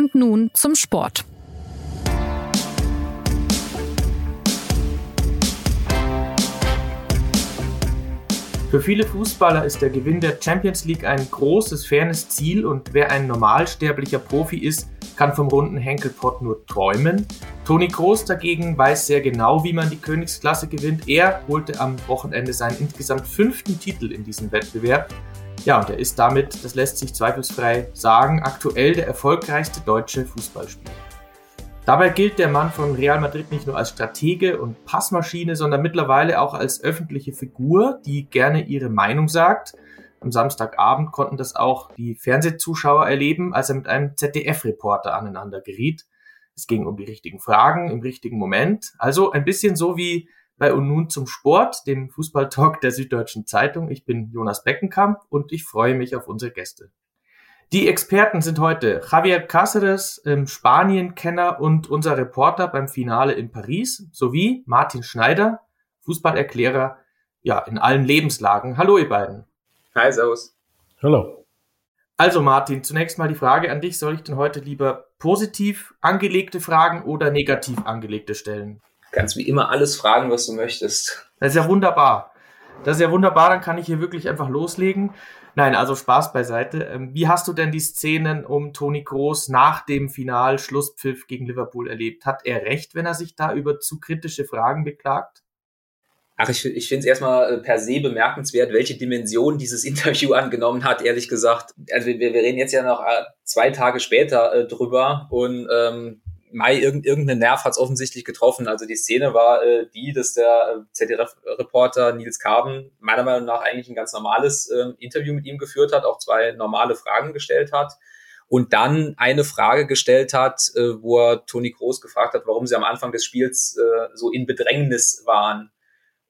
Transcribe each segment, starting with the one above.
Und nun zum Sport. Für viele Fußballer ist der Gewinn der Champions League ein großes, fernes Ziel und wer ein normalsterblicher Profi ist, kann vom runden Henkelpott nur träumen. Toni Kroos dagegen weiß sehr genau, wie man die Königsklasse gewinnt. Er holte am Wochenende seinen insgesamt fünften Titel in diesem Wettbewerb. Ja, und er ist damit, das lässt sich zweifelsfrei sagen, aktuell der erfolgreichste deutsche Fußballspieler. Dabei gilt der Mann von Real Madrid nicht nur als Stratege und Passmaschine, sondern mittlerweile auch als öffentliche Figur, die gerne ihre Meinung sagt. Am Samstagabend konnten das auch die Fernsehzuschauer erleben, als er mit einem ZDF-Reporter aneinander geriet. Es ging um die richtigen Fragen im richtigen Moment. Also ein bisschen so wie bei Und nun zum Sport, dem Fußballtalk der Süddeutschen Zeitung. Ich bin Jonas Beckenkamp und ich freue mich auf unsere Gäste. Die Experten sind heute Javier Cáceres, ähm, Spanien-Kenner und unser Reporter beim Finale in Paris, sowie Martin Schneider, Fußballerklärer, ja, in allen Lebenslagen. Hallo, ihr beiden. Hi, servus. Hallo. Also, Martin, zunächst mal die Frage an dich. Soll ich denn heute lieber positiv angelegte Fragen oder negativ angelegte stellen? Du kannst wie immer alles fragen, was du möchtest. Das ist ja wunderbar. Das ist ja wunderbar, dann kann ich hier wirklich einfach loslegen. Nein, also Spaß beiseite. Ähm, wie hast du denn die Szenen um Toni Groß nach dem Final Schlusspfiff gegen Liverpool erlebt? Hat er recht, wenn er sich da über zu kritische Fragen beklagt? Ach, ich, ich finde es erstmal äh, per se bemerkenswert, welche Dimension dieses Interview angenommen hat, ehrlich gesagt. Also wir, wir reden jetzt ja noch äh, zwei Tage später äh, drüber und ähm, Mai irgend, irgendeinen Nerv hat es offensichtlich getroffen. Also die Szene war äh, die, dass der äh, ZDF-Reporter Nils Karben meiner Meinung nach eigentlich ein ganz normales äh, Interview mit ihm geführt hat, auch zwei normale Fragen gestellt hat und dann eine Frage gestellt hat, äh, wo er Toni Groß gefragt hat, warum sie am Anfang des Spiels äh, so in Bedrängnis waren.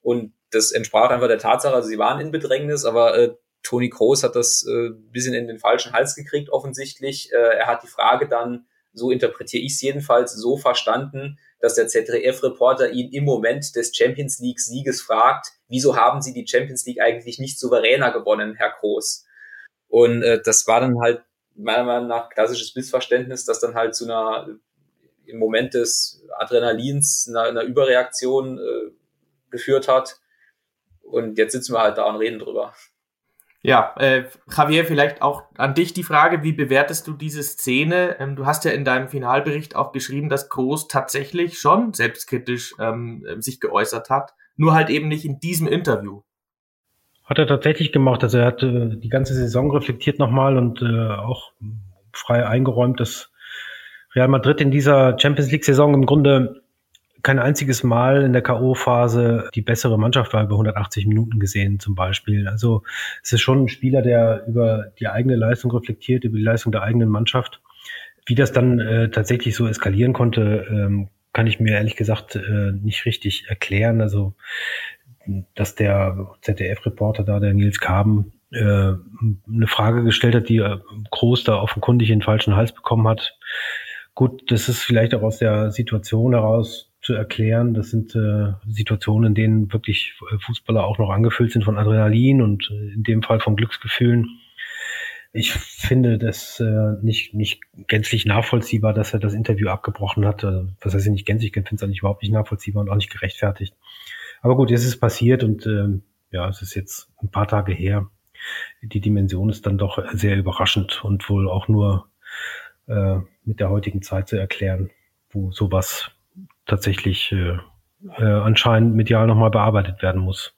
Und das entsprach einfach der Tatsache, also sie waren in Bedrängnis, aber äh, Toni Groß hat das äh, bisschen in den falschen Hals gekriegt offensichtlich. Äh, er hat die Frage dann so interpretiere ich es jedenfalls, so verstanden, dass der ZDF-Reporter ihn im Moment des Champions League-Sieges fragt, wieso haben Sie die Champions League eigentlich nicht souveräner gewonnen, Herr Groß? Und äh, das war dann halt meiner Meinung nach klassisches Missverständnis, das dann halt zu einer im Moment des Adrenalins, einer, einer Überreaktion äh, geführt hat. Und jetzt sitzen wir halt da und reden drüber. Ja, äh, Javier, vielleicht auch an dich die Frage, wie bewertest du diese Szene? Ähm, du hast ja in deinem Finalbericht auch geschrieben, dass Groß tatsächlich schon selbstkritisch ähm, sich geäußert hat, nur halt eben nicht in diesem Interview. Hat er tatsächlich gemacht. Also er hat äh, die ganze Saison reflektiert nochmal und äh, auch frei eingeräumt, dass Real Madrid in dieser Champions League-Saison im Grunde kein einziges Mal in der K.O.-Phase die bessere Mannschaft war über 180 Minuten gesehen zum Beispiel. Also es ist schon ein Spieler, der über die eigene Leistung reflektiert, über die Leistung der eigenen Mannschaft. Wie das dann äh, tatsächlich so eskalieren konnte, ähm, kann ich mir ehrlich gesagt äh, nicht richtig erklären. Also dass der ZDF-Reporter da, der Nils Kaben, äh, eine Frage gestellt hat, die äh, Groß da offenkundig den falschen Hals bekommen hat. Gut, das ist vielleicht auch aus der Situation heraus zu erklären. Das sind äh, Situationen, in denen wirklich Fußballer auch noch angefüllt sind von Adrenalin und äh, in dem Fall von Glücksgefühlen. Ich finde das äh, nicht, nicht gänzlich nachvollziehbar, dass er das Interview abgebrochen hat. Äh, was heißt nicht gänzlich? Ich finde es eigentlich überhaupt nicht nachvollziehbar und auch nicht gerechtfertigt. Aber gut, jetzt ist es passiert und äh, ja, es ist jetzt ein paar Tage her. Die Dimension ist dann doch sehr überraschend und wohl auch nur äh, mit der heutigen Zeit zu erklären, wo sowas tatsächlich äh, äh, anscheinend medial nochmal bearbeitet werden muss.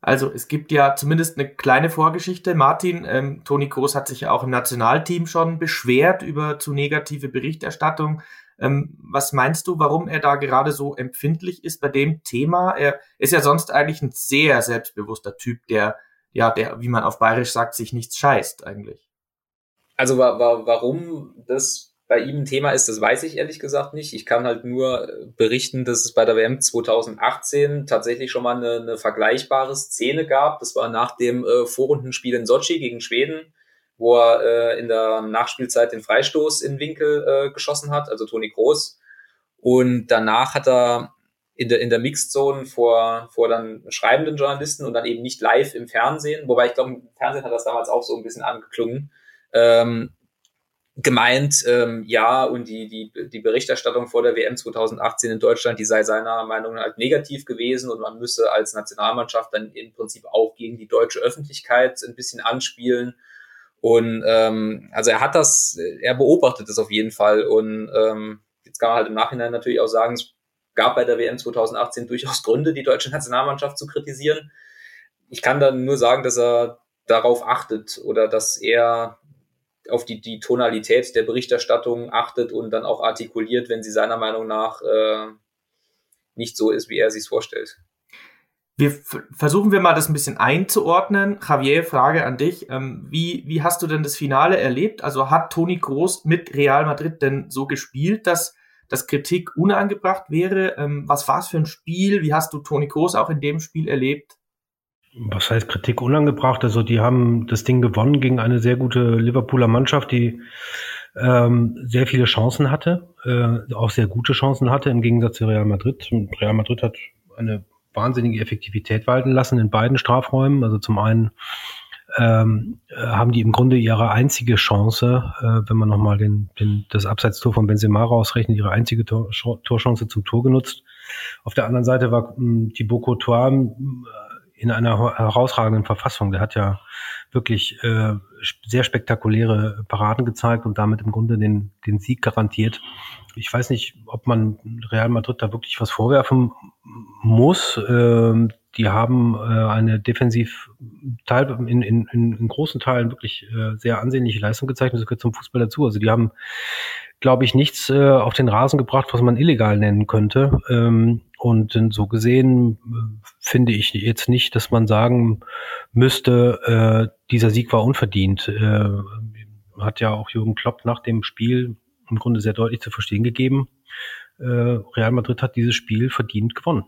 Also es gibt ja zumindest eine kleine Vorgeschichte. Martin, ähm, Toni Kroos hat sich ja auch im Nationalteam schon beschwert über zu negative Berichterstattung. Ähm, was meinst du, warum er da gerade so empfindlich ist bei dem Thema? Er ist ja sonst eigentlich ein sehr selbstbewusster Typ, der, ja, der, wie man auf Bayerisch sagt, sich nichts scheißt eigentlich. Also wa wa warum das bei ihm ein Thema ist, das weiß ich ehrlich gesagt nicht. Ich kann halt nur äh, berichten, dass es bei der WM 2018 tatsächlich schon mal eine, eine vergleichbare Szene gab. Das war nach dem äh, Vorrundenspiel in Sochi gegen Schweden, wo er äh, in der Nachspielzeit den Freistoß in Winkel äh, geschossen hat, also Toni Groß. Und danach hat er in der, in der Mixzone vor, vor dann schreibenden Journalisten und dann eben nicht live im Fernsehen, wobei ich glaube, im Fernsehen hat das damals auch so ein bisschen angeklungen, ähm, gemeint, ähm, ja, und die, die, die Berichterstattung vor der WM 2018 in Deutschland, die sei seiner Meinung nach negativ gewesen und man müsse als Nationalmannschaft dann im Prinzip auch gegen die deutsche Öffentlichkeit ein bisschen anspielen. Und ähm, also er hat das, er beobachtet das auf jeden Fall. Und ähm, jetzt kann man halt im Nachhinein natürlich auch sagen, es gab bei der WM 2018 durchaus Gründe, die deutsche Nationalmannschaft zu kritisieren. Ich kann dann nur sagen, dass er darauf achtet oder dass er auf die, die Tonalität der Berichterstattung achtet und dann auch artikuliert, wenn sie seiner Meinung nach äh, nicht so ist, wie er sich vorstellt. Wir versuchen wir mal das ein bisschen einzuordnen. Javier, Frage an dich. Ähm, wie, wie hast du denn das Finale erlebt? Also hat Toni Groß mit Real Madrid denn so gespielt, dass, dass Kritik unangebracht wäre? Ähm, was war es für ein Spiel? Wie hast du Toni Groß auch in dem Spiel erlebt? Was heißt Kritik unangebracht? Also die haben das Ding gewonnen gegen eine sehr gute Liverpooler Mannschaft, die ähm, sehr viele Chancen hatte, äh, auch sehr gute Chancen hatte im Gegensatz zu Real Madrid. Real Madrid hat eine wahnsinnige Effektivität walten lassen in beiden Strafräumen. Also zum einen ähm, haben die im Grunde ihre einzige Chance, äh, wenn man nochmal den, den, das Abseitstor von Benzema rausrechnet, ihre einzige Tor, Torchance zum Tor genutzt. Auf der anderen Seite war ähm, Thibaut Courtois in einer herausragenden Verfassung. Der hat ja wirklich äh, sehr spektakuläre Paraden gezeigt und damit im Grunde den, den Sieg garantiert. Ich weiß nicht, ob man Real Madrid da wirklich was vorwerfen muss. Ähm, die haben äh, eine defensiv Teil in, in, in großen Teilen wirklich äh, sehr ansehnliche Leistung gezeigt. Das gehört zum Fußball dazu. Also die haben glaube ich, nichts äh, auf den Rasen gebracht, was man illegal nennen könnte. Ähm, und so gesehen äh, finde ich jetzt nicht, dass man sagen müsste, äh, dieser Sieg war unverdient. Äh, hat ja auch Jürgen Klopp nach dem Spiel im Grunde sehr deutlich zu verstehen gegeben. Äh, Real Madrid hat dieses Spiel verdient gewonnen.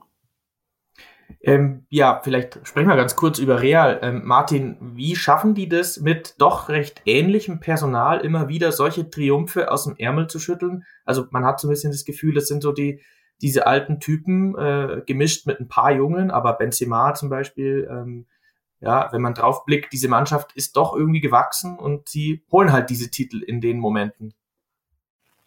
Ähm, ja, vielleicht sprechen wir ganz kurz über Real. Ähm, Martin, wie schaffen die das mit doch recht ähnlichem Personal immer wieder solche Triumphe aus dem Ärmel zu schütteln? Also man hat so ein bisschen das Gefühl, das sind so die diese alten Typen äh, gemischt mit ein paar Jungen, aber Benzema zum Beispiel, ähm, ja, wenn man drauf blickt, diese Mannschaft ist doch irgendwie gewachsen und sie holen halt diese Titel in den Momenten.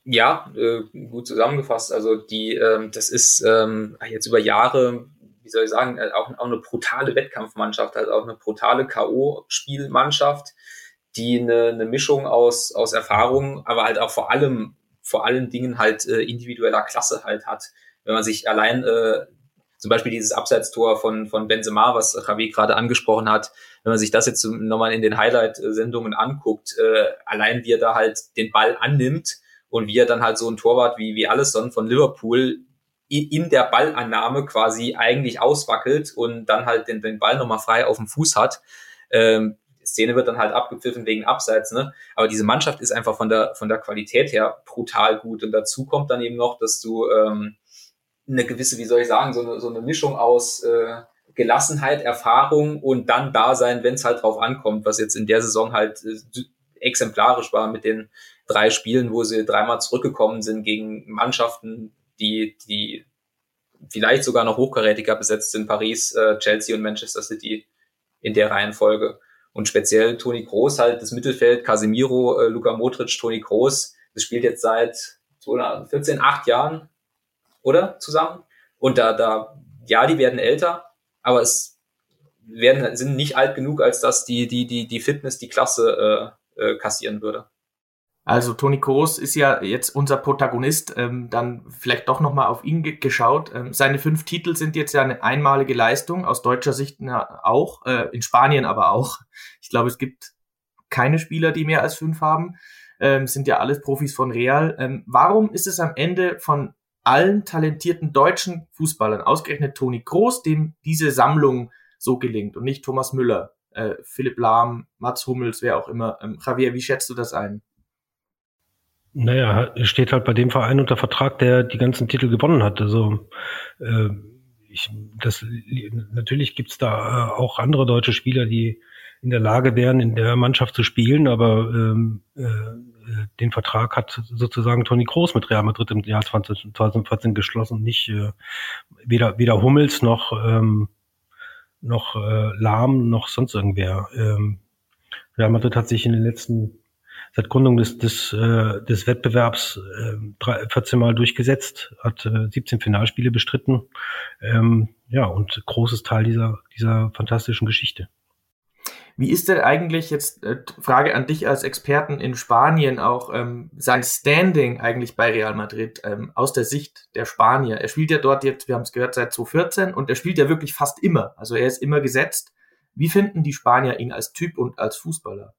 Ja, äh, gut zusammengefasst. Also die, ähm, das ist ähm, jetzt über Jahre wie soll ich sagen, äh, auch, auch eine brutale Wettkampfmannschaft, halt auch eine brutale K.O.-Spielmannschaft, die eine, eine Mischung aus, aus Erfahrung, aber halt auch vor allem, vor allen Dingen halt äh, individueller Klasse halt hat. Wenn man sich allein äh, zum Beispiel dieses Abseitstor von, von Benzema, was Javi gerade angesprochen hat, wenn man sich das jetzt nochmal in den Highlight-Sendungen anguckt, äh, allein wie er da halt den Ball annimmt und wie er dann halt so ein Torwart wie, wie Allison von Liverpool in der Ballannahme quasi eigentlich auswackelt und dann halt den, den Ball nochmal frei auf dem Fuß hat. Ähm, Szene wird dann halt abgepfiffen wegen Abseits, ne? Aber diese Mannschaft ist einfach von der, von der Qualität her brutal gut. Und dazu kommt dann eben noch, dass du ähm, eine gewisse, wie soll ich sagen, so eine, so eine Mischung aus äh, Gelassenheit, Erfahrung und dann da sein, wenn es halt drauf ankommt, was jetzt in der Saison halt äh, exemplarisch war mit den drei Spielen, wo sie dreimal zurückgekommen sind gegen Mannschaften, die, die vielleicht sogar noch hochkarätiger besetzt sind, Paris, äh, Chelsea und Manchester City in der Reihenfolge. Und speziell Toni Kroos halt das Mittelfeld, Casemiro, äh, Luka Modric, Toni Kroos, das spielt jetzt seit 14, acht Jahren, oder? Zusammen. Und da, da, ja, die werden älter, aber es werden, sind nicht alt genug, als dass die, die, die, die Fitness, die Klasse äh, äh, kassieren würde. Also Toni Kroos ist ja jetzt unser Protagonist, ähm, dann vielleicht doch nochmal auf ihn ge geschaut. Ähm, seine fünf Titel sind jetzt ja eine einmalige Leistung, aus deutscher Sicht auch, äh, in Spanien aber auch. Ich glaube, es gibt keine Spieler, die mehr als fünf haben. Ähm, sind ja alles Profis von Real. Ähm, warum ist es am Ende von allen talentierten deutschen Fußballern, ausgerechnet Toni Kroos, dem diese Sammlung so gelingt und nicht Thomas Müller, äh, Philipp Lahm, Mats Hummels, wer auch immer. Ähm, Javier, wie schätzt du das ein? Naja, steht halt bei dem Verein unter Vertrag, der die ganzen Titel gewonnen hat. Also äh, ich, das, natürlich gibt's da äh, auch andere deutsche Spieler, die in der Lage wären, in der Mannschaft zu spielen, aber ähm, äh, den Vertrag hat sozusagen Toni Kroos mit Real Madrid im Jahr 20, 2014 geschlossen, nicht äh, weder, weder Hummels noch ähm, noch äh, Lahm noch sonst irgendwer. Ähm, Real Madrid hat sich in den letzten seit Gründung des, des, äh, des Wettbewerbs äh, 14 Mal durchgesetzt, hat äh, 17 Finalspiele bestritten. Ähm, ja, und großes Teil dieser, dieser fantastischen Geschichte. Wie ist denn eigentlich jetzt äh, Frage an dich als Experten in Spanien auch ähm, sein Standing eigentlich bei Real Madrid ähm, aus der Sicht der Spanier? Er spielt ja dort jetzt, wir haben es gehört, seit 2014 und er spielt ja wirklich fast immer. Also er ist immer gesetzt. Wie finden die Spanier ihn als Typ und als Fußballer?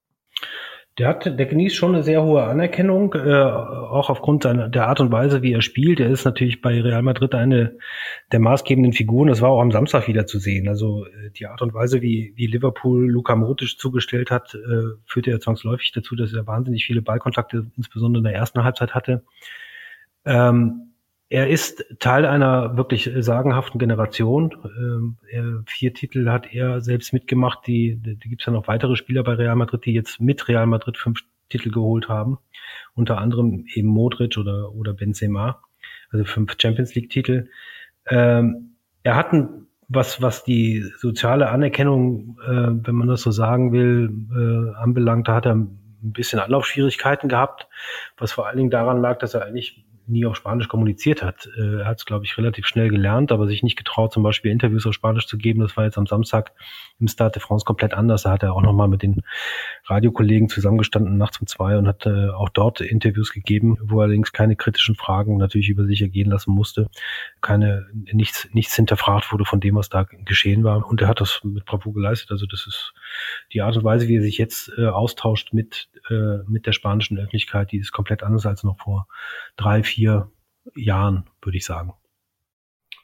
Der hat, der genießt schon eine sehr hohe Anerkennung, äh, auch aufgrund seiner, der Art und Weise, wie er spielt. Er ist natürlich bei Real Madrid eine der maßgebenden Figuren. Das war auch am Samstag wieder zu sehen. Also äh, die Art und Weise, wie, wie Liverpool Luka Modric zugestellt hat, äh, führte ja zwangsläufig dazu, dass er wahnsinnig viele Ballkontakte, insbesondere in der ersten Halbzeit hatte. Ähm, er ist Teil einer wirklich sagenhaften Generation. Ähm, vier Titel hat er selbst mitgemacht. Die, die, gibt es ja noch weitere Spieler bei Real Madrid, die jetzt mit Real Madrid fünf Titel geholt haben. Unter anderem eben Modric oder, oder Benzema. Also fünf Champions League Titel. Ähm, er hat ein, was, was die soziale Anerkennung, äh, wenn man das so sagen will, äh, anbelangt, da hat er ein bisschen Anlaufschwierigkeiten gehabt, was vor allen Dingen daran lag, dass er eigentlich nie auf Spanisch kommuniziert hat. Äh, er hat es, glaube ich, relativ schnell gelernt, aber sich nicht getraut, zum Beispiel Interviews auf Spanisch zu geben. Das war jetzt am Samstag im Stade de France komplett anders. Da hat er auch nochmal mit den Radiokollegen zusammengestanden nachts um zwei und hat äh, auch dort Interviews gegeben, wo er allerdings keine kritischen Fragen natürlich über sich ergehen lassen musste. Keine, nichts, nichts hinterfragt wurde von dem, was da geschehen war. Und er hat das mit Bravour geleistet. Also das ist die Art und Weise, wie er sich jetzt äh, austauscht mit, äh, mit der spanischen Öffentlichkeit, die ist komplett anders als noch vor drei, vier Jahren, würde ich sagen.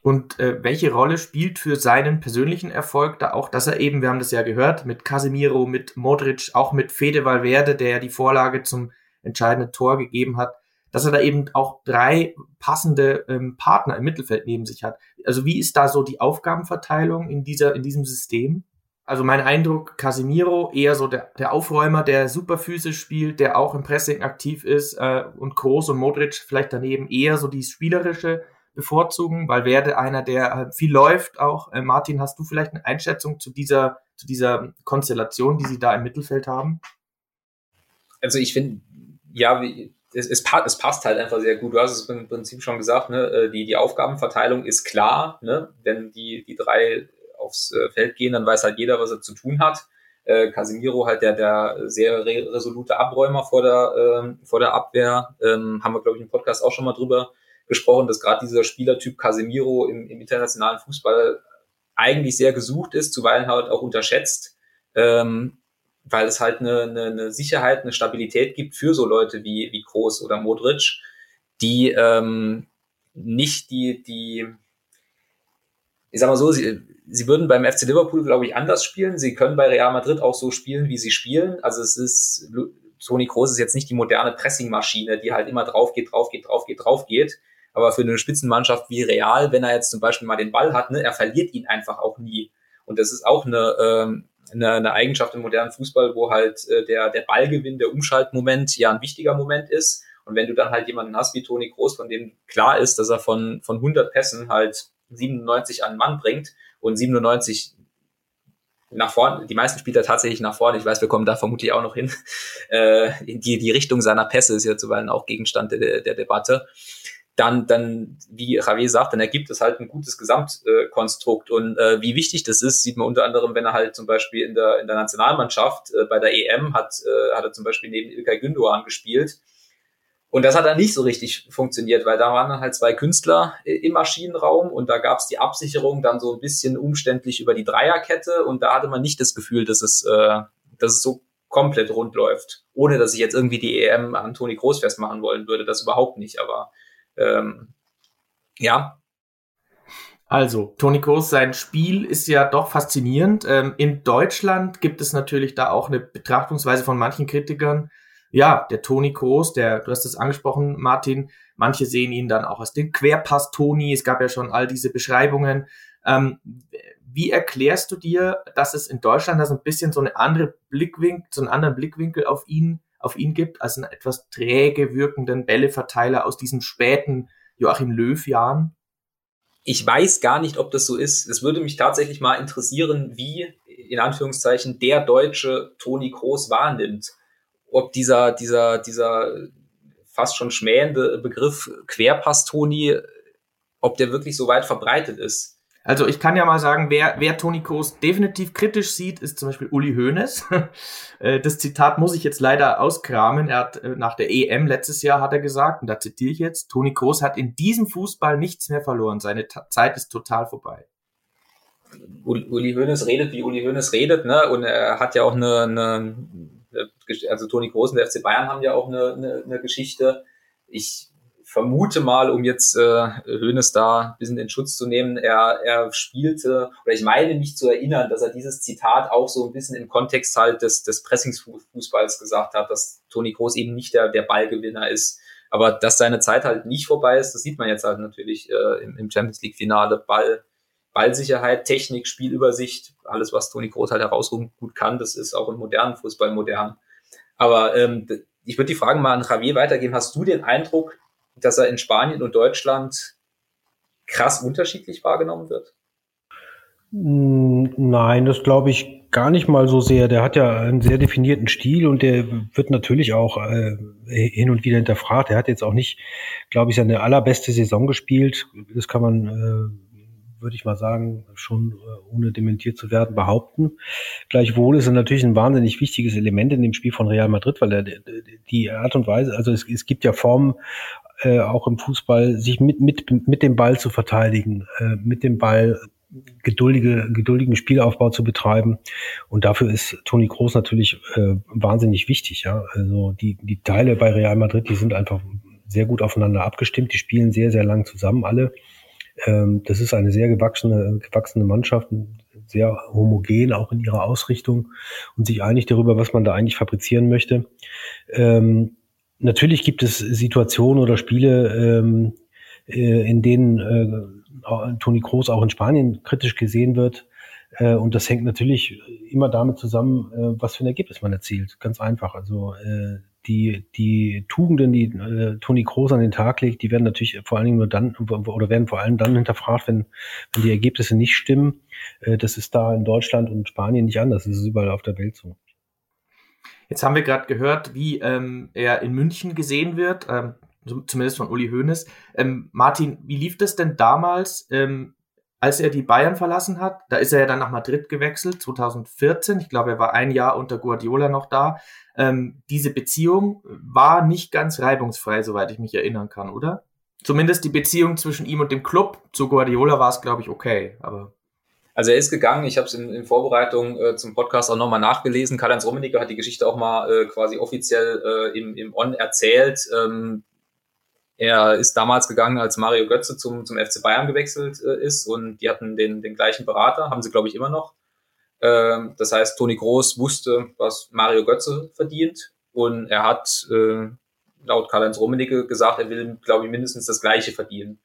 Und äh, welche Rolle spielt für seinen persönlichen Erfolg da auch, dass er eben, wir haben das ja gehört, mit Casemiro, mit Modric, auch mit Fede Valverde, der ja die Vorlage zum entscheidenden Tor gegeben hat, dass er da eben auch drei passende ähm, Partner im Mittelfeld neben sich hat. Also wie ist da so die Aufgabenverteilung in dieser in diesem System? Also mein Eindruck, Casemiro eher so der, der Aufräumer, der super physisch spielt, der auch im Pressing aktiv ist äh, und Groß und Modric vielleicht daneben eher so die spielerische bevorzugen, weil werde einer, der äh, viel läuft auch. Äh, Martin, hast du vielleicht eine Einschätzung zu dieser, zu dieser Konstellation, die sie da im Mittelfeld haben? Also ich finde, ja, wie, es, es, es, passt halt einfach sehr gut. Du hast es im Prinzip schon gesagt, ne? Äh, die, die Aufgabenverteilung ist klar, ne? wenn die, die drei aufs äh, Feld gehen, dann weiß halt jeder, was er zu tun hat. Äh, Casemiro halt der, der sehr re resolute Abräumer vor der, ähm, vor der Abwehr. Ähm, haben wir, glaube ich, im Podcast auch schon mal drüber gesprochen, dass gerade dieser Spielertyp Casemiro im, im internationalen Fußball eigentlich sehr gesucht ist, zuweilen halt auch unterschätzt, ähm, weil es halt eine, eine, eine Sicherheit, eine Stabilität gibt für so Leute wie, wie Kroos oder Modric, die ähm, nicht die, die, ich sag mal so, sie, sie würden beim FC Liverpool, glaube ich, anders spielen. Sie können bei Real Madrid auch so spielen, wie sie spielen. Also es ist, Toni Kroos ist jetzt nicht die moderne Pressingmaschine, die halt immer drauf geht, drauf geht, drauf geht, drauf geht. Aber für eine Spitzenmannschaft wie Real, wenn er jetzt zum Beispiel mal den Ball hat, ne, er verliert ihn einfach auch nie. Und das ist auch eine, ähm, eine, eine Eigenschaft im modernen Fußball, wo halt äh, der, der Ballgewinn, der Umschaltmoment ja ein wichtiger Moment ist. Und wenn du dann halt jemanden hast wie Toni Kroos, von dem klar ist, dass er von, von 100 Pässen halt 97 an den Mann bringt und 97 nach vorne, die meisten Spieler tatsächlich nach vorne, ich weiß, wir kommen da vermutlich auch noch hin, äh, die, die Richtung seiner Pässe ist ja zuweilen auch Gegenstand der, der Debatte, dann, dann, wie Javier sagt, dann ergibt es halt ein gutes Gesamtkonstrukt. und äh, wie wichtig das ist, sieht man unter anderem, wenn er halt zum Beispiel in der, in der Nationalmannschaft äh, bei der EM hat, äh, hat er zum Beispiel neben Ilkay Gündoğan gespielt und das hat dann nicht so richtig funktioniert, weil da waren dann halt zwei Künstler im Maschinenraum und da gab es die Absicherung dann so ein bisschen umständlich über die Dreierkette und da hatte man nicht das Gefühl, dass es, äh, dass es so komplett rund läuft. Ohne dass ich jetzt irgendwie die EM an Toni Groß festmachen wollen würde, das überhaupt nicht, aber ähm, ja. Also, Toni Groß, sein Spiel ist ja doch faszinierend. Ähm, in Deutschland gibt es natürlich da auch eine Betrachtungsweise von manchen Kritikern, ja, der Toni Kroos, der, du hast es angesprochen, Martin, manche sehen ihn dann auch als den Querpass-Toni, es gab ja schon all diese Beschreibungen. Ähm, wie erklärst du dir, dass es in Deutschland da so ein bisschen so eine andere Blickwinkel, so einen anderen Blickwinkel auf ihn, auf ihn gibt, als einen etwas träge wirkenden Bälleverteiler aus diesen späten Joachim Löw-Jahren? Ich weiß gar nicht, ob das so ist. Es würde mich tatsächlich mal interessieren, wie in Anführungszeichen der deutsche Toni Kroos wahrnimmt ob dieser, dieser, dieser fast schon schmähende Begriff Querpass, Toni, ob der wirklich so weit verbreitet ist. Also ich kann ja mal sagen, wer, wer Toni Kroos definitiv kritisch sieht, ist zum Beispiel Uli Hoeneß. Äh, das Zitat muss ich jetzt leider auskramen. Er hat äh, nach der EM letztes Jahr hat er gesagt, und da zitiere ich jetzt, Toni Kroos hat in diesem Fußball nichts mehr verloren. Seine Ta Zeit ist total vorbei. Uli Hoeneß redet, wie Uli Hoeneß redet, ne? Und er hat ja auch eine, eine also Toni Kroos und der FC Bayern haben ja auch eine, eine, eine Geschichte. Ich vermute mal, um jetzt äh, Hönes da ein bisschen in Schutz zu nehmen, er, er spielte, oder ich meine mich zu erinnern, dass er dieses Zitat auch so ein bisschen im Kontext halt des, des Pressingsfußballs gesagt hat, dass Toni Kroos eben nicht der, der Ballgewinner ist. Aber dass seine Zeit halt nicht vorbei ist, das sieht man jetzt halt natürlich äh, im, im Champions League-Finale. Ball, Ballsicherheit, Technik, Spielübersicht, alles, was Toni Kroos halt herausragend gut kann, das ist auch im modernen Fußball modern. Aber ähm, ich würde die Frage mal an Javier weitergeben. Hast du den Eindruck, dass er in Spanien und Deutschland krass unterschiedlich wahrgenommen wird? Nein, das glaube ich gar nicht mal so sehr. Der hat ja einen sehr definierten Stil und der wird natürlich auch äh, hin und wieder hinterfragt. Er hat jetzt auch nicht, glaube ich, seine allerbeste Saison gespielt. Das kann man, äh, würde ich mal sagen, schon äh, ohne dementiert zu werden, behaupten. Gleichwohl ist er natürlich ein wahnsinnig wichtiges Element in dem Spiel von Real Madrid, weil er die Art und Weise, also es, es gibt ja Formen äh, auch im Fußball, sich mit, mit, mit dem Ball zu verteidigen, äh, mit dem Ball geduldige, geduldigen Spielaufbau zu betreiben. Und dafür ist Toni Kroos natürlich äh, wahnsinnig wichtig. Ja? Also die, die Teile bei Real Madrid, die sind einfach sehr gut aufeinander abgestimmt. Die spielen sehr, sehr lang zusammen alle. Ähm, das ist eine sehr gewachsene, gewachsene Mannschaft, sehr homogen auch in ihrer Ausrichtung und sich einig darüber, was man da eigentlich fabrizieren möchte. Ähm, natürlich gibt es Situationen oder Spiele, ähm, äh, in denen äh, Toni Kroos auch in Spanien kritisch gesehen wird. Äh, und das hängt natürlich immer damit zusammen, äh, was für ein Ergebnis man erzielt. Ganz einfach. Also äh, die, die Tugenden, die äh, Toni Kroos an den Tag legt, die werden natürlich vor allen Dingen nur dann oder werden vor allem dann hinterfragt, wenn, wenn die Ergebnisse nicht stimmen. Äh, das ist da in Deutschland und Spanien nicht anders. Das ist überall auf der Welt so. Jetzt haben wir gerade gehört, wie ähm, er in München gesehen wird, ähm, zumindest von Uli Hoeneß. Ähm, Martin, wie lief das denn damals, ähm, als er die Bayern verlassen hat? Da ist er ja dann nach Madrid gewechselt, 2014. Ich glaube, er war ein Jahr unter Guardiola noch da. Ähm, diese Beziehung war nicht ganz reibungsfrei, soweit ich mich erinnern kann, oder? Zumindest die Beziehung zwischen ihm und dem Club. Zu Guardiola war es, glaube ich, okay, aber also er ist gegangen, ich habe es in, in, Vorbereitung äh, zum Podcast auch nochmal nachgelesen. Karl-Heinz Rummenigge hat die Geschichte auch mal äh, quasi offiziell äh, im, im On erzählt. Ähm, er ist damals gegangen, als Mario Götze zum, zum FC Bayern gewechselt äh, ist und die hatten den, den gleichen Berater, haben sie glaube ich immer noch. Ähm, das heißt, Toni Groß wusste, was Mario Götze verdient und er hat äh, laut Karl-Heinz Rummenigge gesagt, er will glaube ich mindestens das gleiche verdienen.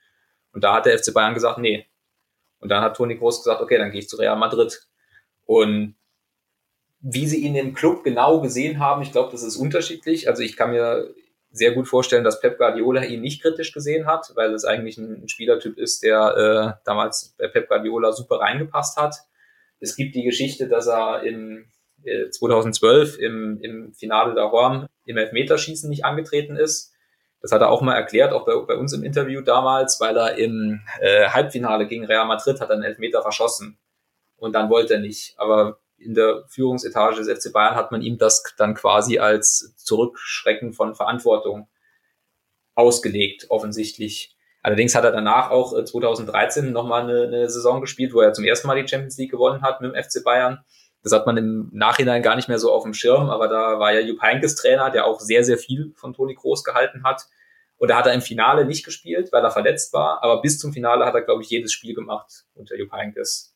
Und da hat der FC Bayern gesagt, nee, und dann hat Toni Groß gesagt, okay, dann gehe ich zu Real Madrid. Und wie sie ihn im Club genau gesehen haben, ich glaube, das ist unterschiedlich. Also ich kann mir sehr gut vorstellen, dass Pep Guardiola ihn nicht kritisch gesehen hat, weil es eigentlich ein Spielertyp ist, der äh, damals bei Pep Guardiola super reingepasst hat. Es gibt die Geschichte, dass er im äh, 2012 im, im Finale der Horm im Elfmeterschießen nicht angetreten ist. Das hat er auch mal erklärt, auch bei, bei uns im Interview damals, weil er im äh, Halbfinale gegen Real Madrid hat einen Elfmeter verschossen. Und dann wollte er nicht. Aber in der Führungsetage des FC Bayern hat man ihm das dann quasi als Zurückschrecken von Verantwortung ausgelegt, offensichtlich. Allerdings hat er danach auch 2013 nochmal eine, eine Saison gespielt, wo er zum ersten Mal die Champions League gewonnen hat mit dem FC Bayern. Das hat man im Nachhinein gar nicht mehr so auf dem Schirm, aber da war ja Jupp Heynckes Trainer, der auch sehr, sehr viel von Toni Kroos gehalten hat. Und da hat er im Finale nicht gespielt, weil er verletzt war, aber bis zum Finale hat er, glaube ich, jedes Spiel gemacht unter Jupp Heynckes.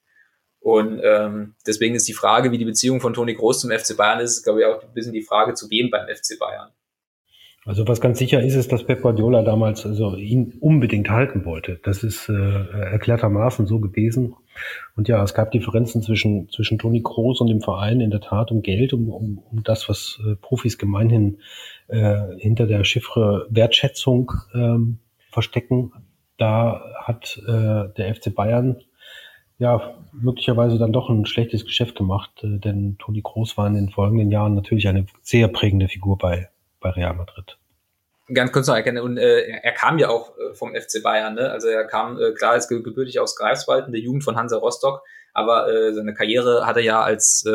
Und ähm, deswegen ist die Frage, wie die Beziehung von Toni Kroos zum FC Bayern ist, glaube ich, auch ein bisschen die Frage, zu wem beim FC Bayern. Also was ganz sicher ist, ist, dass Pep Guardiola damals also ihn unbedingt halten wollte. Das ist äh, erklärtermaßen so gewesen. Und ja, es gab Differenzen zwischen, zwischen Toni Kroos und dem Verein in der Tat um Geld, um, um, um das, was äh, Profis gemeinhin äh, hinter der Chiffre Wertschätzung ähm, verstecken. Da hat äh, der FC Bayern ja, möglicherweise dann doch ein schlechtes Geschäft gemacht, äh, denn Toni Kroos war in den folgenden Jahren natürlich eine sehr prägende Figur bei, bei Real Madrid ganz kurz noch erkennen, und äh, er kam ja auch äh, vom FC Bayern, ne? Also er kam äh, klar als gebürtig aus Greifswald in der Jugend von Hansa Rostock, aber äh, seine Karriere hat er ja als äh,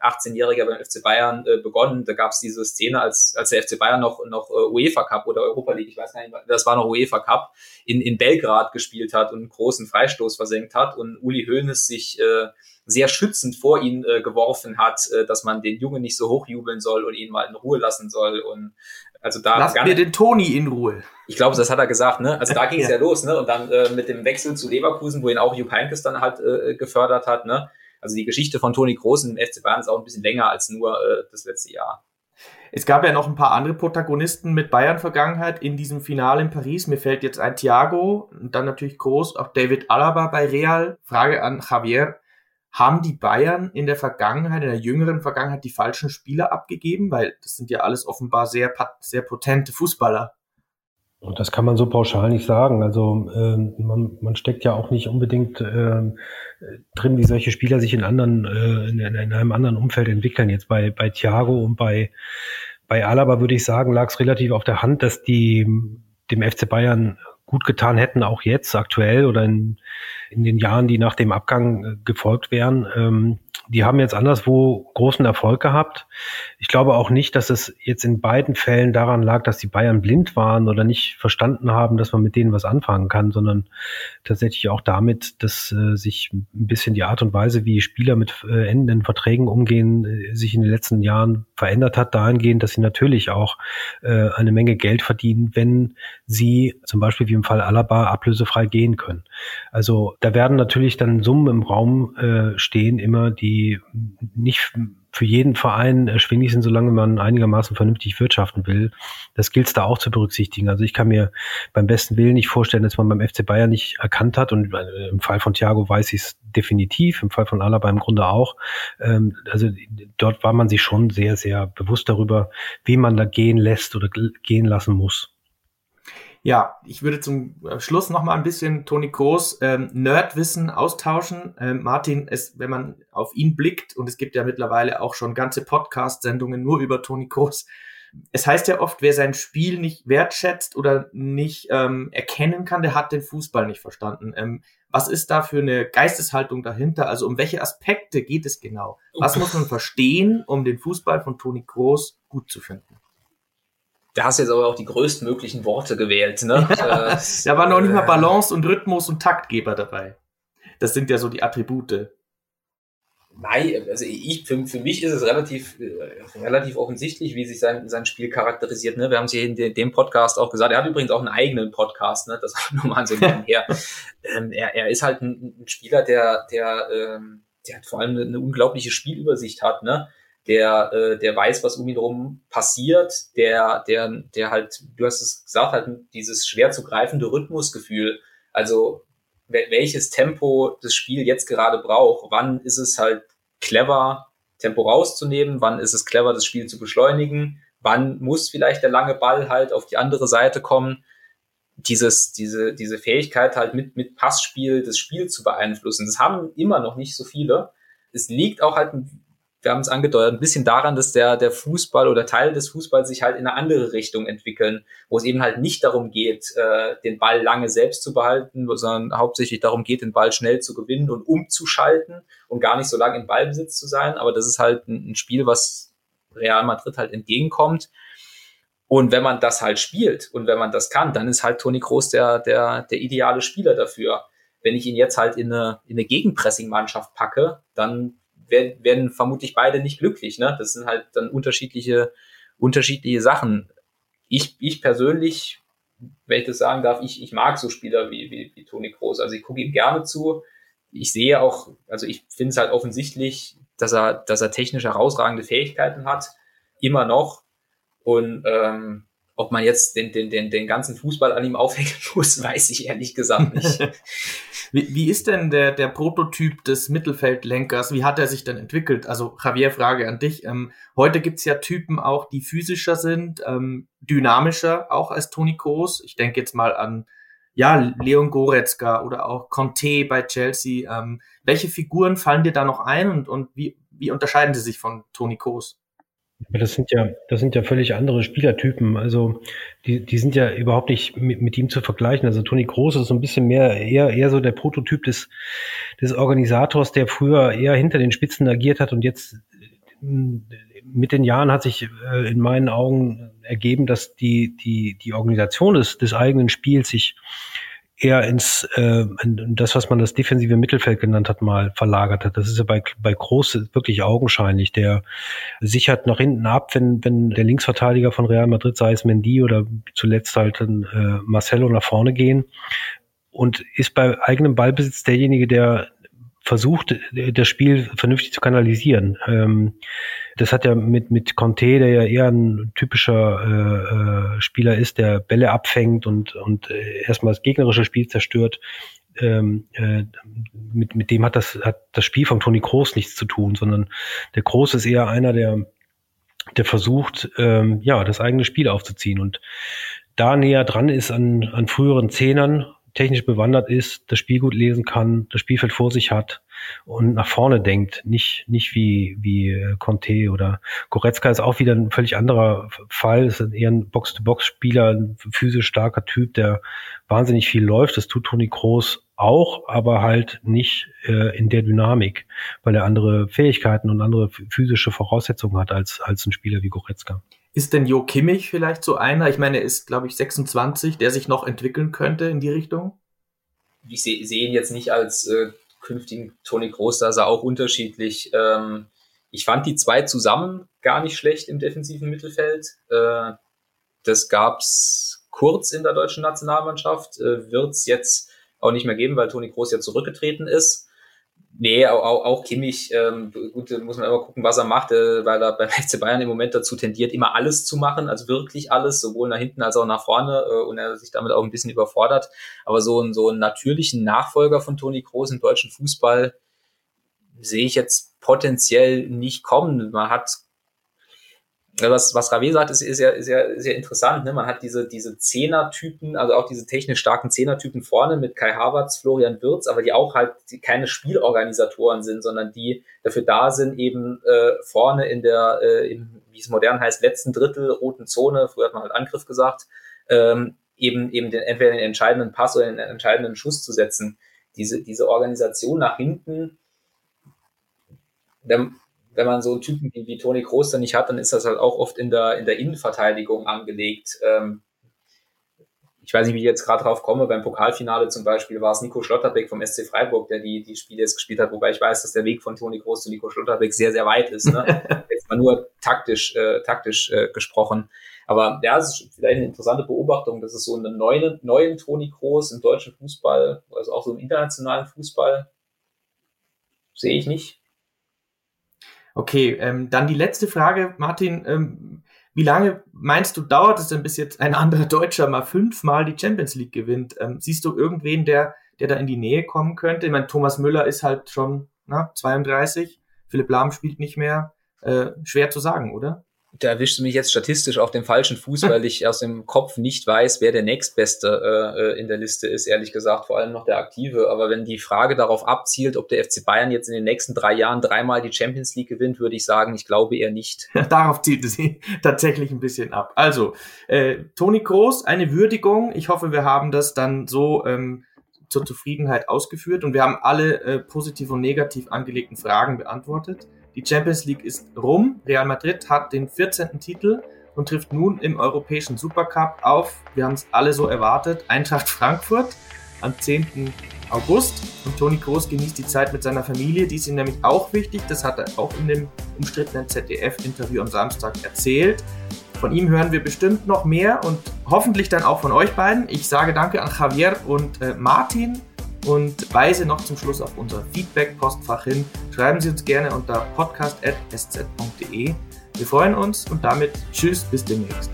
18-Jähriger beim FC Bayern äh, begonnen. Da gab es diese Szene, als, als der FC Bayern noch, noch äh, UEFA Cup oder Europa League, ich weiß gar nicht, das war noch UEFA Cup, in, in Belgrad gespielt hat und einen großen Freistoß versenkt hat und Uli Hoeneß sich äh, sehr schützend vor ihn äh, geworfen hat, äh, dass man den Jungen nicht so hochjubeln soll und ihn mal in Ruhe lassen soll. Und also da Lass mir den Toni in Ruhe. Ich glaube, das hat er gesagt, ne? Also da ging es ja. ja. los, ne? Und dann äh, mit dem Wechsel zu Leverkusen, wo ihn auch Jupp Heynckes dann halt äh, gefördert hat, ne? Also die Geschichte von Toni Groß im FC Bayern ist auch ein bisschen länger als nur äh, das letzte Jahr. Es gab ja noch ein paar andere Protagonisten mit Bayern-Vergangenheit in diesem Finale in Paris. Mir fällt jetzt ein Thiago und dann natürlich groß auch David Alaba bei Real. Frage an Javier haben die Bayern in der Vergangenheit, in der jüngeren Vergangenheit, die falschen Spieler abgegeben? Weil das sind ja alles offenbar sehr, sehr potente Fußballer. Und das kann man so pauschal nicht sagen. Also ähm, man, man steckt ja auch nicht unbedingt ähm, drin, wie solche Spieler sich in anderen, äh, in, in, einem anderen Umfeld entwickeln. Jetzt bei, bei Thiago und bei, bei Alaba würde ich sagen, lag es relativ auf der Hand, dass die dem FC Bayern gut getan hätten, auch jetzt aktuell oder in, in den Jahren, die nach dem Abgang äh, gefolgt wären. Ähm, die haben jetzt anderswo großen Erfolg gehabt. Ich glaube auch nicht, dass es jetzt in beiden Fällen daran lag, dass die Bayern blind waren oder nicht verstanden haben, dass man mit denen was anfangen kann, sondern tatsächlich auch damit, dass äh, sich ein bisschen die Art und Weise, wie Spieler mit äh, endenden Verträgen umgehen, äh, sich in den letzten Jahren verändert hat, dahingehend, dass sie natürlich auch äh, eine Menge Geld verdienen, wenn sie zum Beispiel wie im Fall Alaba ablösefrei gehen können. Also da werden natürlich dann Summen im Raum äh, stehen, immer die nicht für jeden Verein erschwinglich sind, solange man einigermaßen vernünftig wirtschaften will. Das gilt es da auch zu berücksichtigen. Also ich kann mir beim besten Willen nicht vorstellen, dass man beim FC Bayern nicht erkannt hat und äh, im Fall von Thiago weiß ich es definitiv, im Fall von Alaba im Grunde auch. Ähm, also dort war man sich schon sehr, sehr bewusst darüber, wie man da gehen lässt oder gehen lassen muss. Ja, ich würde zum äh, Schluss noch mal ein bisschen Toni Kroos ähm, Nerdwissen austauschen. Ähm, Martin, es, wenn man auf ihn blickt, und es gibt ja mittlerweile auch schon ganze Podcast-Sendungen nur über Toni Kroos, es heißt ja oft, wer sein Spiel nicht wertschätzt oder nicht ähm, erkennen kann, der hat den Fußball nicht verstanden. Ähm, was ist da für eine Geisteshaltung dahinter? Also um welche Aspekte geht es genau? Was muss man verstehen, um den Fußball von Toni Kroos gut zu finden? Da hast du jetzt aber auch die größtmöglichen Worte gewählt. Ne? Ja, äh, da war noch nicht mal äh, Balance und Rhythmus und Taktgeber dabei. Das sind ja so die Attribute. Nein, also ich, für, für mich ist es relativ, äh, relativ offensichtlich, wie sich sein, sein Spiel charakterisiert. Ne? Wir haben es hier in de, dem Podcast auch gesagt. Er hat übrigens auch einen eigenen Podcast, ne? das nur mal so nebenher. ähm, er, er ist halt ein, ein Spieler, der, der, ähm, der vor allem eine, eine unglaubliche Spielübersicht hat. Ne? Der, äh, der weiß, was um ihn herum passiert, der, der, der halt, du hast es gesagt, halt dieses schwer zu greifende Rhythmusgefühl. Also welches Tempo das Spiel jetzt gerade braucht, wann ist es halt clever, Tempo rauszunehmen, wann ist es clever, das Spiel zu beschleunigen, wann muss vielleicht der lange Ball halt auf die andere Seite kommen. Dieses, diese, diese Fähigkeit halt mit, mit Passspiel das Spiel zu beeinflussen, das haben immer noch nicht so viele. Es liegt auch halt wir haben es angedeutet, ein bisschen daran, dass der, der Fußball oder Teile des Fußballs sich halt in eine andere Richtung entwickeln, wo es eben halt nicht darum geht, äh, den Ball lange selbst zu behalten, sondern hauptsächlich darum geht, den Ball schnell zu gewinnen und umzuschalten und gar nicht so lange in Ballbesitz zu sein. Aber das ist halt ein, ein Spiel, was Real Madrid halt entgegenkommt. Und wenn man das halt spielt und wenn man das kann, dann ist halt Toni Kroos der, der, der ideale Spieler dafür. Wenn ich ihn jetzt halt in eine, in eine Gegenpressing-Mannschaft packe, dann werden, werden vermutlich beide nicht glücklich. Ne? Das sind halt dann unterschiedliche, unterschiedliche Sachen. Ich, ich persönlich, wenn ich das sagen darf, ich, ich mag so Spieler wie, wie, wie Toni Kroos. Also ich gucke ihm gerne zu. Ich sehe auch, also ich finde es halt offensichtlich, dass er, dass er technisch herausragende Fähigkeiten hat. Immer noch. Und ähm, ob man jetzt den, den, den, den ganzen Fußball an ihm aufhängen muss, weiß ich ehrlich gesagt nicht. wie, wie ist denn der, der Prototyp des Mittelfeldlenkers? Wie hat er sich denn entwickelt? Also Javier, Frage an dich. Ähm, heute gibt's ja Typen auch, die physischer sind, ähm, dynamischer, auch als Toni Kroos. Ich denke jetzt mal an ja, Leon Goretzka oder auch Conte bei Chelsea. Ähm, welche Figuren fallen dir da noch ein und, und wie, wie unterscheiden sie sich von Toni Kroos? Das sind ja, das sind ja völlig andere Spielertypen. Also die, die sind ja überhaupt nicht mit, mit ihm zu vergleichen. Also Toni Kroos ist so ein bisschen mehr eher eher so der Prototyp des des Organisators, der früher eher hinter den Spitzen agiert hat und jetzt mit den Jahren hat sich äh, in meinen Augen ergeben, dass die die die Organisation des des eigenen Spiels sich eher ins äh, in das, was man das defensive Mittelfeld genannt hat, mal verlagert hat. Das ist ja bei, bei Groß wirklich augenscheinlich. Der sichert nach hinten ab, wenn, wenn der Linksverteidiger von Real Madrid, sei es Mendy oder zuletzt halt äh, Marcelo nach vorne gehen und ist bei eigenem Ballbesitz derjenige, der versucht, das Spiel vernünftig zu kanalisieren. Ähm, das hat ja mit, mit Conte, der ja eher ein typischer äh, äh, Spieler ist, der Bälle abfängt und, und äh, erstmal das gegnerische Spiel zerstört. Ähm, äh, mit, mit dem hat das, hat das Spiel von Toni Kroos nichts zu tun, sondern der Kroos ist eher einer, der, der versucht, ähm, ja, das eigene Spiel aufzuziehen und da näher dran ist an, an früheren Zehnern technisch bewandert ist, das Spiel gut lesen kann, das Spielfeld vor sich hat und nach vorne denkt, nicht, nicht wie, wie äh, Conte oder Goretzka ist auch wieder ein völlig anderer Fall, ist eher ein Box-to-Box-Spieler, ein physisch starker Typ, der wahnsinnig viel läuft, das tut Toni Kroos auch, aber halt nicht äh, in der Dynamik, weil er andere Fähigkeiten und andere physische Voraussetzungen hat als, als ein Spieler wie Goretzka. Ist denn Jo Kimmich vielleicht so einer? Ich meine, er ist, glaube ich, 26, der sich noch entwickeln könnte in die Richtung? Ich sehe seh ihn jetzt nicht als äh, künftigen Toni Groß, da er auch unterschiedlich. Ähm, ich fand die zwei zusammen gar nicht schlecht im defensiven Mittelfeld. Äh, das gab's kurz in der deutschen Nationalmannschaft, äh, wird es jetzt auch nicht mehr geben, weil Toni Groß ja zurückgetreten ist. Nee, auch, auch, auch Kimmich, ähm, gut, muss man immer gucken, was er macht, äh, weil er beim FC Bayern im Moment dazu tendiert, immer alles zu machen, also wirklich alles, sowohl nach hinten als auch nach vorne äh, und er sich damit auch ein bisschen überfordert. Aber so, einen so einen natürlichen Nachfolger von Toni Kroos im deutschen Fußball sehe ich jetzt potenziell nicht kommen. Man hat was, was Rave sagt, ist, ist, ja, ist ja sehr interessant. Ne? Man hat diese, diese Zehner-Typen, also auch diese technisch starken Zehner-Typen vorne mit Kai Havertz, Florian Wirz, aber die auch halt die keine Spielorganisatoren sind, sondern die dafür da sind, eben äh, vorne in der, äh, im, wie es modern heißt, letzten Drittel roten Zone, früher hat man halt Angriff gesagt, ähm, eben, eben den, entweder den entscheidenden Pass oder den entscheidenden Schuss zu setzen. Diese, diese Organisation nach hinten, der, wenn man so einen Typen wie, wie Toni Kroos dann nicht hat, dann ist das halt auch oft in der, in der Innenverteidigung angelegt. Ähm, ich weiß nicht, wie ich jetzt gerade drauf komme, beim Pokalfinale zum Beispiel war es Nico Schlotterbeck vom SC Freiburg, der die, die Spiele jetzt gespielt hat, wobei ich weiß, dass der Weg von Toni Kroos zu Nico Schlotterbeck sehr, sehr weit ist. Ne? jetzt mal nur taktisch, äh, taktisch äh, gesprochen. Aber ja, es ist vielleicht eine interessante Beobachtung, dass es so einen neuen, neuen Toni Kroos im deutschen Fußball, also auch so im internationalen Fußball, sehe ich nicht. Okay, ähm, dann die letzte Frage, Martin. Ähm, wie lange meinst du, dauert es denn, bis jetzt ein anderer Deutscher mal fünfmal die Champions League gewinnt? Ähm, siehst du irgendwen, der, der da in die Nähe kommen könnte? Ich meine, Thomas Müller ist halt schon na, 32, Philipp Lahm spielt nicht mehr. Äh, schwer zu sagen, oder? Da erwischst du mich jetzt statistisch auf dem falschen Fuß, weil ich aus dem Kopf nicht weiß, wer der nächstbeste äh, äh, in der Liste ist, ehrlich gesagt, vor allem noch der Aktive. Aber wenn die Frage darauf abzielt, ob der FC Bayern jetzt in den nächsten drei Jahren dreimal die Champions League gewinnt, würde ich sagen, ich glaube eher nicht. darauf zielt sie tatsächlich ein bisschen ab. Also, äh, Toni Kroos, eine Würdigung. Ich hoffe, wir haben das dann so ähm, zur Zufriedenheit ausgeführt und wir haben alle äh, positiv und negativ angelegten Fragen beantwortet. Die Champions League ist rum. Real Madrid hat den 14. Titel und trifft nun im europäischen Supercup auf, wir haben es alle so erwartet, Eintracht Frankfurt am 10. August. Und Toni Kroos genießt die Zeit mit seiner Familie. Die ist ihm nämlich auch wichtig. Das hat er auch in dem umstrittenen ZDF-Interview am Samstag erzählt. Von ihm hören wir bestimmt noch mehr und hoffentlich dann auch von euch beiden. Ich sage danke an Javier und äh, Martin und weise noch zum Schluss auf unser Feedback-Postfach hin. Schreiben Sie uns gerne unter podcast.sz.de. Wir freuen uns und damit tschüss, bis demnächst.